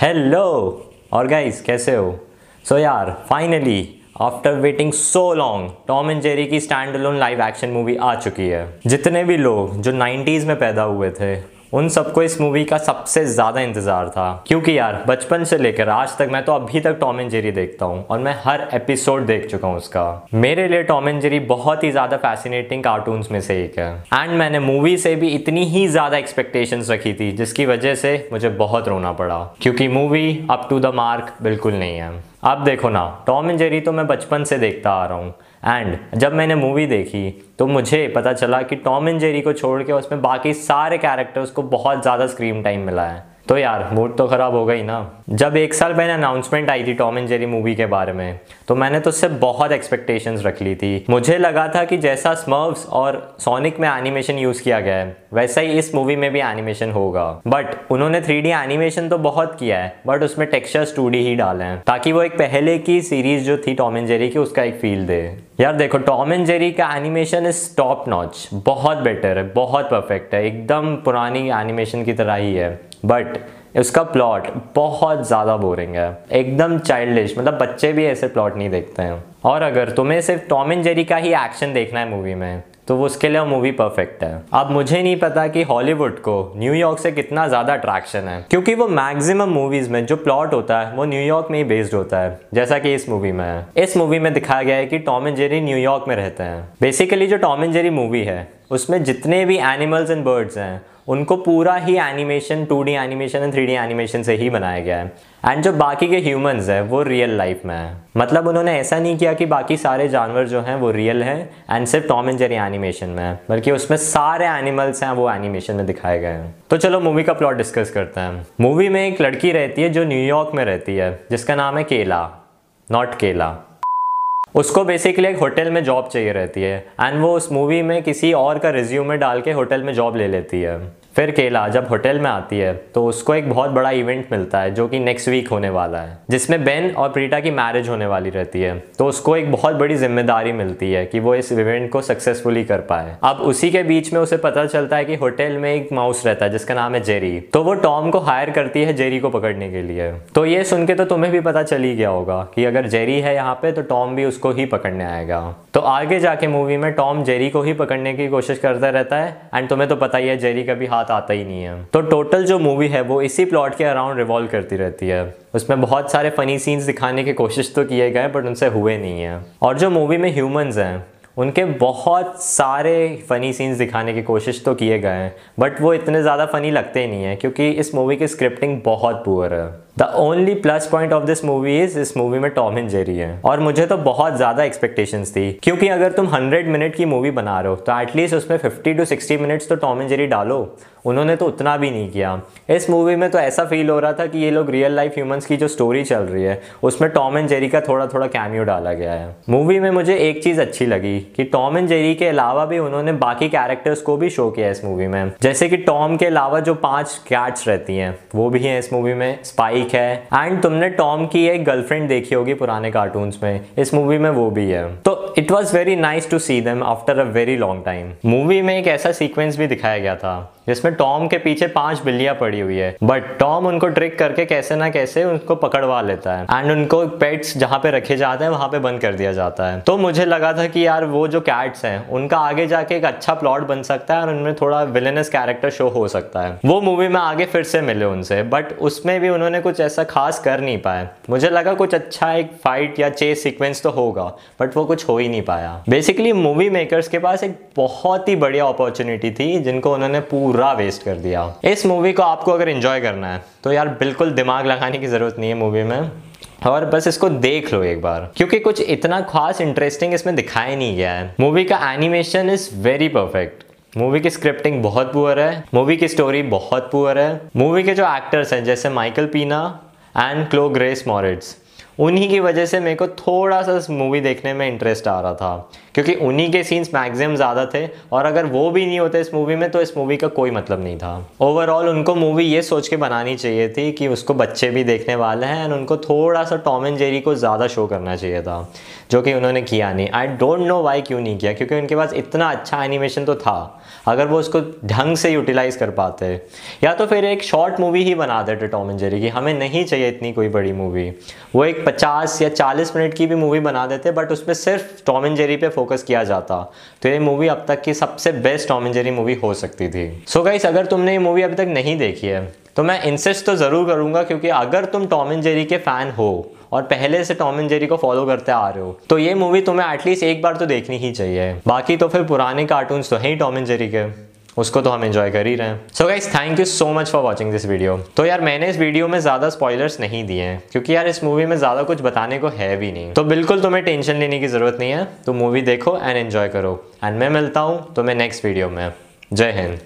Hello और guys कैसे हो? सो यार finally after waiting so long Tom and Jerry की stand loan live action movie आ चुकी है। जितने भी लोग जो 90s में पैदा हुए थे उन सबको इस मूवी का सबसे ज़्यादा इंतज़ार था। क्योंकि यार, बचपन से लेकर आज तक मैं तो अभी तक टॉम एंड जेरी देखता हूँ और मैं हर एपिसोड देख चुका हूँ उसका। मेरे लिए टॉम एंड जेरी बहुत ही ज़्यादा फैसिनेटिंग कार्टून्स में से एक है। एंड मैंने मूवी से भी इतनी ही ज़्यादा एक्सपेक्टेशंस रखी थी, जिसकी वजह से मुझे बहुत रोना पड़ा। क्योंकि movie up to the mark बिल्कुल नहीं है। अब देखो ना टॉम एंड जेरी तो मैं बचपन से देखता आ रहा हूँ। एंड जब मैंने मूवी देखी तो मुझे पता चला कि टॉम एंड जेरी को छोड़ के उसमें बाकी सारे कैरेक्टर्स को बहुत ज़्यादा स्क्रीन टाइम मिला है। तो यार मूड तो ख़राब हो गई ना। जब एक साल पहले अनाउंसमेंट आई थी टॉम एंड जेरी मूवी के बारे में तो मैंने तो उससे बहुत एक्सपेक्टेशंस रख ली थी। मुझे लगा था कि जैसा स्मर्व्स और सोनिक में एनिमेशन यूज़ किया गया है, वैसा ही इस मूवी में भी एनिमेशन होगा। बट उन्होंने थ्री एनिमेशन तो बहुत किया है बट उसमें टेक्सचर्स टू ही डाले हैं, ताकि वो एक पहले की सीरीज़ जो थी टॉम एंड जेरी की, उसका एक फील दे। यार देखो टॉम एंड जेरी का एनिमेशन इज़ टॉप नॉच बहुत बेटर है, बहुत परफेक्ट है, एकदम पुरानी एनिमेशन की तरह ही है। बट उसका प्लॉट बहुत ज़्यादा बोरिंग है। एकदम चाइल्डिश मतलब बच्चे भी ऐसे प्लॉट नहीं देखते हैं। और अगर तुम्हें सिर्फ़ टॉम एंड जेरी का ही एक्शन देखना है मूवी में तो वो उसके लिए मूवी परफेक्ट है। अब मुझे नहीं पता कि हॉलीवुड को न्यूयॉर्क से कितना ज़्यादा अट्रैक्शन है। क्योंकि वो मैक्सिमम मूवीज़ में जो प्लॉट होता है, वो न्यूयॉर्क में ही बेस्ड होता है। जैसा कि इस मूवी में है। इस मूवी में दिखाया गया है कि टॉम एंड जेरी न्यूयॉर्क में रहते हैं। बेसिकली जो टॉम एंड जेरी मूवी है, उसमें जितने भी एनिमल्स एंड बर्ड्स हैं उनको पूरा ही animation two D animation and three D animation से ही बनाया गया है। एंड जो बाकी के ह्यूमंस हैं, वो रियल लाइफ में है। मतलब उन्होंने ऐसा नहीं किया कि बाकी सारे जानवर जो हैं, वो रियल हैं एंड सिर्फ़ टॉम एंड जेरी एनिमेशन में है, बल्कि उसमें सारे एनिमल्स हैं, वो एनिमेशन में दिखाए गए हैं। तो चलो मूवी का प्लॉट डिस्कस करते हैं। मूवी में एक लड़की रहती है जो न्यूयॉर्क में रहती है, जिसका नाम है केला नॉट केला उसको बेसिकली एक होटल में जॉब चाहिए रहती है एंड वो उस मूवी में किसी और का रिज्यूम डाल के होटल में जॉब ले लेती है। फिर केला जब होटल में आती है तो उसको एक बहुत बड़ा इवेंट मिलता है, जो कि नेक्स्ट वीक होने वाला है, जिसमें बेन और प्रीटा की मैरिज होने वाली रहती है। तो उसको एक बहुत बड़ी ज़िम्मेदारी मिलती है कि वो इस इवेंट को सक्सेसफुली कर पाए। अब उसी के बीच में उसे पता चलता है कि होटल में एक माउस रहता है, जिसका नाम है जेरी तो वो टॉम को हायर करती है जेरी को पकड़ने के लिए। तो ये सुन के तो तुम्हें भी पता चल ही गया होगा कि अगर जेरी है यहाँ पे तो टॉम भी उसको ही पकड़ने आएगा। तो आगे जाके मूवी में टॉम जेरी को ही पकड़ने की कोशिश करता रहता है एंड तुम्हें तो पता ही है जेरी का भी हाथ हाथ आता ही नहीं है। तो टोटल जो मूवी है, वो इसी प्लॉट के अराउंड रिवॉल्व करती रहती है। उसमें बहुत सारे फनी सीन्स दिखाने की कोशिश तो किए गए बट उनसे हुए नहीं है। और जो मूवी में ह्यूमंस हैं, उनके बहुत सारे फ़नी सीन्स दिखाने की कोशिश तो किए गए हैं बट वो इतने ज़्यादा फ़नी लगते ही नहीं है, क्योंकि इस मूवी की स्क्रिप्टिंग बहुत पुअर है। The only plus point of this movie is इस मूवी में टॉम एंड जेरी है। और मुझे तो बहुत ज़्यादा एक्सपेक्टेशन थी, क्योंकि अगर तुम 100 मिनट की मूवी बना रहे हो तो एटलीस्ट उसमें 50 टू 60 मिनट्स तो टॉम एंड जेरी डालो। उन्होंने तो उतना भी नहीं किया। इस मूवी में तो ऐसा फील हो रहा था कि ये लोग रियल लाइफ ह्यूमंस की जो स्टोरी चल रही है, उसमें टॉम एंड जेरी का थोड़ा थोड़ा कैमियो डाला गया है। मूवी में मुझे एक चीज़ अच्छी लगी कि टॉम एंड जेरी के अलावा भी उन्होंने बाकी कैरेक्टर्स को भी शो किया इस मूवी में। जैसे कि टॉम के अलावा जो पाँच कैट्स रहती हैं, वो भी हैं इस मूवी में। स्पाइक है। एंड तुमने टॉम की एक गर्लफ्रेंड देखी होगी पुराने कार्टून्स में। इस मूवी में वो भी है। तो it was very nice to see them after a very long time movie में एक ऐसा सीक्वेंस भी दिखाया गया था, जिसमें टॉम के पीछे पाँच बिल्लियाँ पड़ी हुई है। बट टॉम उनको ट्रिक करके कैसे ना कैसे उनको पकड़वा लेता है। एंड उनको पेट्स जहाँ पे रखे जाते हैं, वहाँ पे बंद कर दिया जाता है। तो मुझे लगा था कि यार वो जो कैट्स हैं, उनका आगे जाके एक अच्छा प्लॉट बन सकता है और उनमें थोड़ा विलेनस कैरेक्टर शो हो सकता है। वो मूवी में आगे फिर से मिले उनसे बट उसमें भी उन्होंने कुछ ऐसा खास कर नहीं पाया मुझे लगा कुछ अच्छा एक फाइट या चेस सिक्वेंस तो होगा बट वो कुछ हो ही नहीं पाया। बेसिकली मूवी मेकर्स के पास एक बहुत ही बढ़िया अपॉर्चुनिटी थी, जिनको उन्होंने पूरा वेस्ट कर दिया। इस मूवी को आपको अगर इंजॉय करना है तो यार बिल्कुल दिमाग लगाने की ज़रूरत नहीं है मूवी में। और बस इसको देख लो एक बार, क्योंकि कुछ इतना खास इंटरेस्टिंग इसमें दिखाया नहीं गया है। मूवी का animation is very perfect movie की स्क्रिप्टिंग बहुत पुअर है, मूवी की स्टोरी बहुत पुअर है। मूवी के जो एक्टर्स हैं, जैसे माइकल पीना एंड क्लो ग्रेस मॉरिट्स उन्हीं की वजह से मेरे को थोड़ा सा मूवी देखने में इंटरेस्ट आ रहा था। क्योंकि उन्हीं के सीन्स मैक्सिमम ज़्यादा थे और अगर वो भी नहीं होते इस मूवी में तो इस मूवी का कोई मतलब नहीं था। ओवरऑल उनको मूवी ये सोच के बनानी चाहिए थी कि उसको बच्चे भी देखने वाले हैं एंड उनको थोड़ा सा टॉम एंड जेरी को ज़्यादा शो करना चाहिए था, जो कि उन्होंने किया नहीं। आई डोंट नो वाई क्यों नहीं किया, क्योंकि उनके पास इतना अच्छा एनिमेशन तो था। अगर वो उसको ढंग से यूटिलाइज कर पाते, या तो फिर एक शॉर्ट मूवी ही बना देते टॉम एंड जेरी की, हमें नहीं चाहिए इतनी कोई बड़ी मूवी वो एक 50 या 40 मिनट की भी मूवी बना देते बट उसमें सिर्फ़ टॉम एंड जेरी पे फोकस किया जाता। तो ये मूवी अब तक की सबसे best Tom and Jerry movie हो सकती थी। सो so गाइस अगर तुमने ये मूवी अभी तक नहीं देखी है तो मैं इंसिस्ट तो ज़रूर करूँगा, क्योंकि अगर तुम टॉम एंड जेरी के फ़ैन हो, और पहले से टॉम एंड जेरी को फॉलो करते आ रहे हो तो ये मूवी तुम्हें एटलीस्ट एक बार तो देखनी ही चाहिए। बाकी तो फिर पुराने कार्टून तो हैं ही टॉम एंड जेरी के। उसको तो हम एंजॉय कर ही रहे हैं। So guys thank you so much for watching this video तो यार, मैंने इस वीडियो में ज़्यादा स्पॉयलर्स नहीं दिए हैं, क्योंकि यार, इस मूवी में ज़्यादा कुछ बताने को है भी नहीं। तो बिल्कुल तुम्हें टेंशन लेने की ज़रूरत नहीं है। तो मूवी देखो एंड एंजॉय करो। एंड मैं मिलता हूँ तुम्हें नेक्स्ट वीडियो में। जय हिंद।